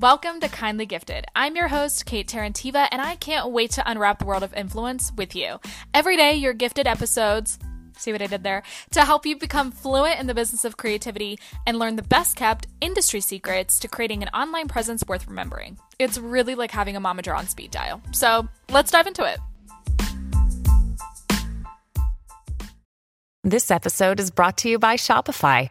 Welcome to Kindly Gifted. I'm your host, Kate Terentieva, and I can't wait to unwrap the world of influence with you. Every day, you're gifted episodes. See what I did there? To help you become fluent in the business of creativity and learn the best kept industry secrets to creating an online presence worth remembering. It's really like having a momager on speed dial. So let's dive into it. This episode is brought to you by Shopify.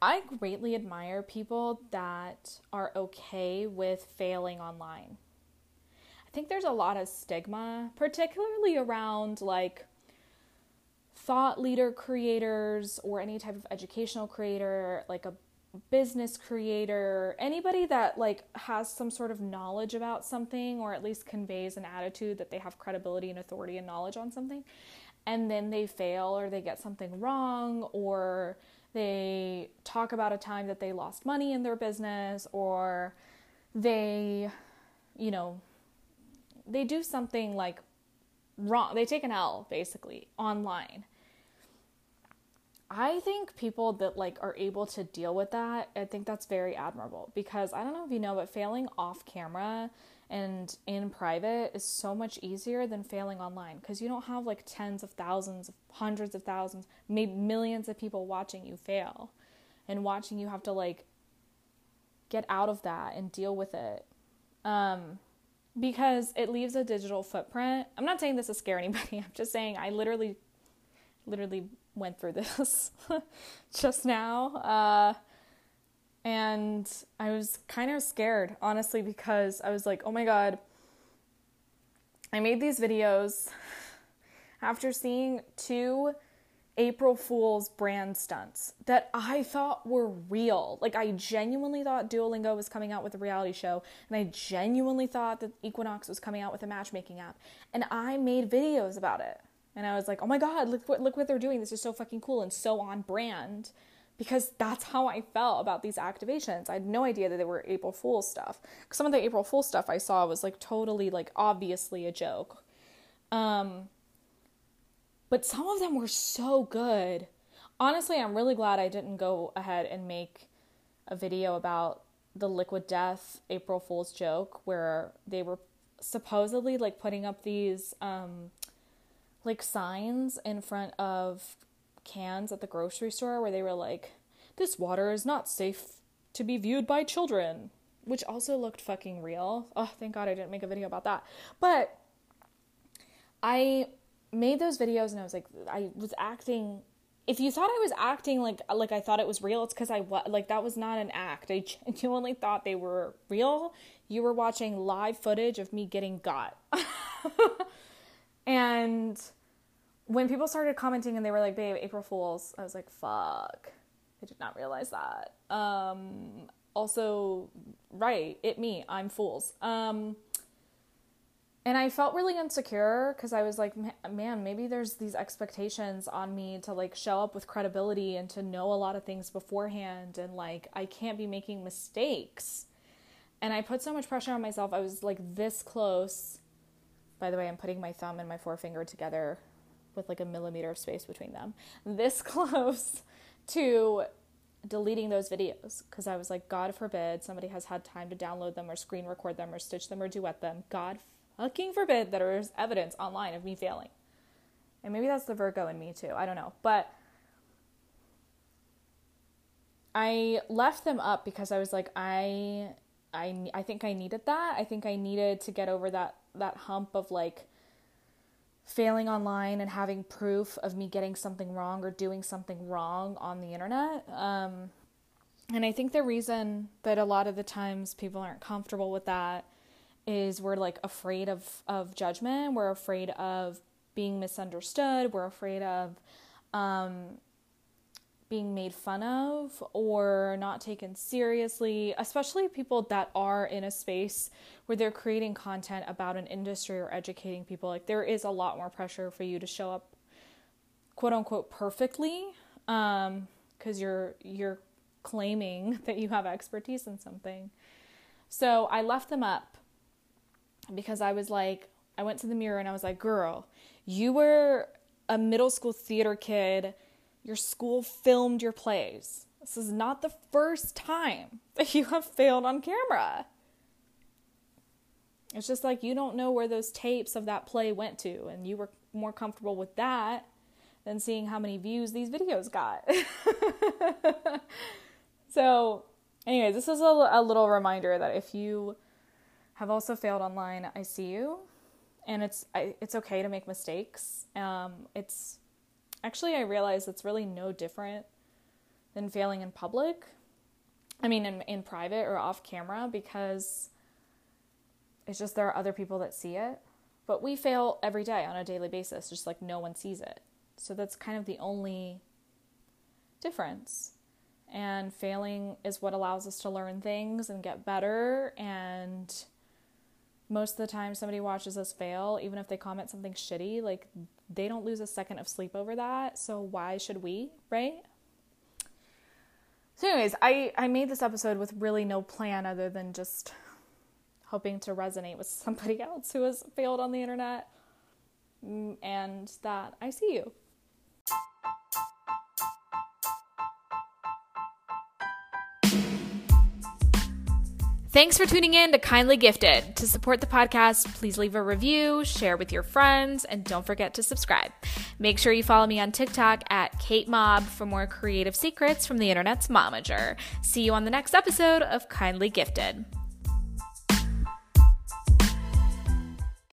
I greatly admire people that are okay with failing online. I think there's a lot of stigma, particularly around like thought leader creators or any type of educational creator, like a business creator, anybody that like has some sort of knowledge about something or at least conveys an attitude that they have credibility and authority and knowledge on something and then they fail or they get something wrong or they talk about a time that they lost money in their business or they, you know, they do something like wrong. They take an L basically online. I think people that like are able to deal with that, I think that's very admirable because I don't know if you know, but failing off camera and in private is so much easier than failing online because you don't have like tens of thousands, hundreds of thousands, maybe millions of people watching you fail and watching you have to like get out of that and deal with it. Um, because it leaves a digital footprint. I'm not saying this to scare anybody. I'm just saying I literally, literally went through this just now. Uh, and I was kind of scared, honestly, because I was like, oh my God, I made these videos after seeing two April Fool's brand stunts that I thought were real. Like, I genuinely thought Duolingo was coming out with a reality show, and I genuinely thought that Equinox was coming out with a matchmaking app. And I made videos about it. And I was like, oh my God, look what, look what they're doing. This is so fucking cool and so on brand because that's how I felt about these activations. I had no idea that they were April Fool stuff. Some of the April Fool stuff I saw was like totally like obviously a joke. Um but some of them were so good. Honestly, I'm really glad I didn't go ahead and make a video about the liquid death April Fool's joke where they were supposedly like putting up these um like signs in front of cans at the grocery store where they were like, this water is not safe to be viewed by children, which also looked fucking real. Oh, thank God I didn't make a video about that. But I made those videos and I was like, I was acting. If you thought I was acting like like I thought it was real, it's because I was like that was not an act. I genuinely thought they were real. You were watching live footage of me getting got, and when people started commenting and they were like, babe, April Fools, I was like, fuck. I did not realize that. Um, also, right, it me, I'm fools. Um, and I felt really insecure because I was like, man, maybe there's these expectations on me to like show up with credibility and to know a lot of things beforehand, and like I can't be making mistakes. And I put so much pressure on myself. I was like this close. By the way, I'm putting my thumb and my forefinger together with like a millimeter of space between them, this close to deleting those videos because I was like, God forbid somebody has had time to download them or screen record them or stitch them or duet them. God fucking forbid that there's evidence online of me failing. And maybe that's the Virgo in me too. I don't know. But I left them up because I was like, I, I, I think I needed that. I think I needed to get over that that hump of like failing online and having proof of me getting something wrong or doing something wrong on the internet. Um, and I think the reason that a lot of the times people aren't comfortable with that is we're like afraid of, of judgment, we're afraid of being misunderstood, we're afraid of um, being made fun of or not taken seriously, especially people that are in a space where they're creating content about an industry or educating people. Like there is a lot more pressure for you to show up quote unquote perfectly um because you're you're claiming that you have expertise in something. So I left them up because I was like I went to the mirror and I was like, "Girl, you were a middle school theater kid your school filmed your plays. This is not the first time that you have failed on camera. It's just like you don't know where those tapes of that play went to, and you were more comfortable with that than seeing how many views these videos got. so, anyways, this is a, a little reminder that if you have also failed online, I see you, and it's I, it's okay to make mistakes. Um, it's actually, I realize it's really no different than failing in public. I mean, in, in private or off camera, because it's just there are other people that see it. But we fail every day on a daily basis, just like no one sees it. So that's kind of the only difference. And failing is what allows us to learn things and get better. And most of the time, somebody watches us fail, even if they comment something shitty, like they don't lose a second of sleep over that. So why should we, right? So, anyways, I, I made this episode with really no plan other than just hoping to resonate with somebody else who has failed on the internet mm, and that I see you. Thanks for tuning in to Kindly Gifted. To support the podcast, please leave a review, share with your friends, and don't forget to subscribe. Make sure you follow me on TikTok at Kate Mob for more creative secrets from the internet's momager. See you on the next episode of Kindly Gifted.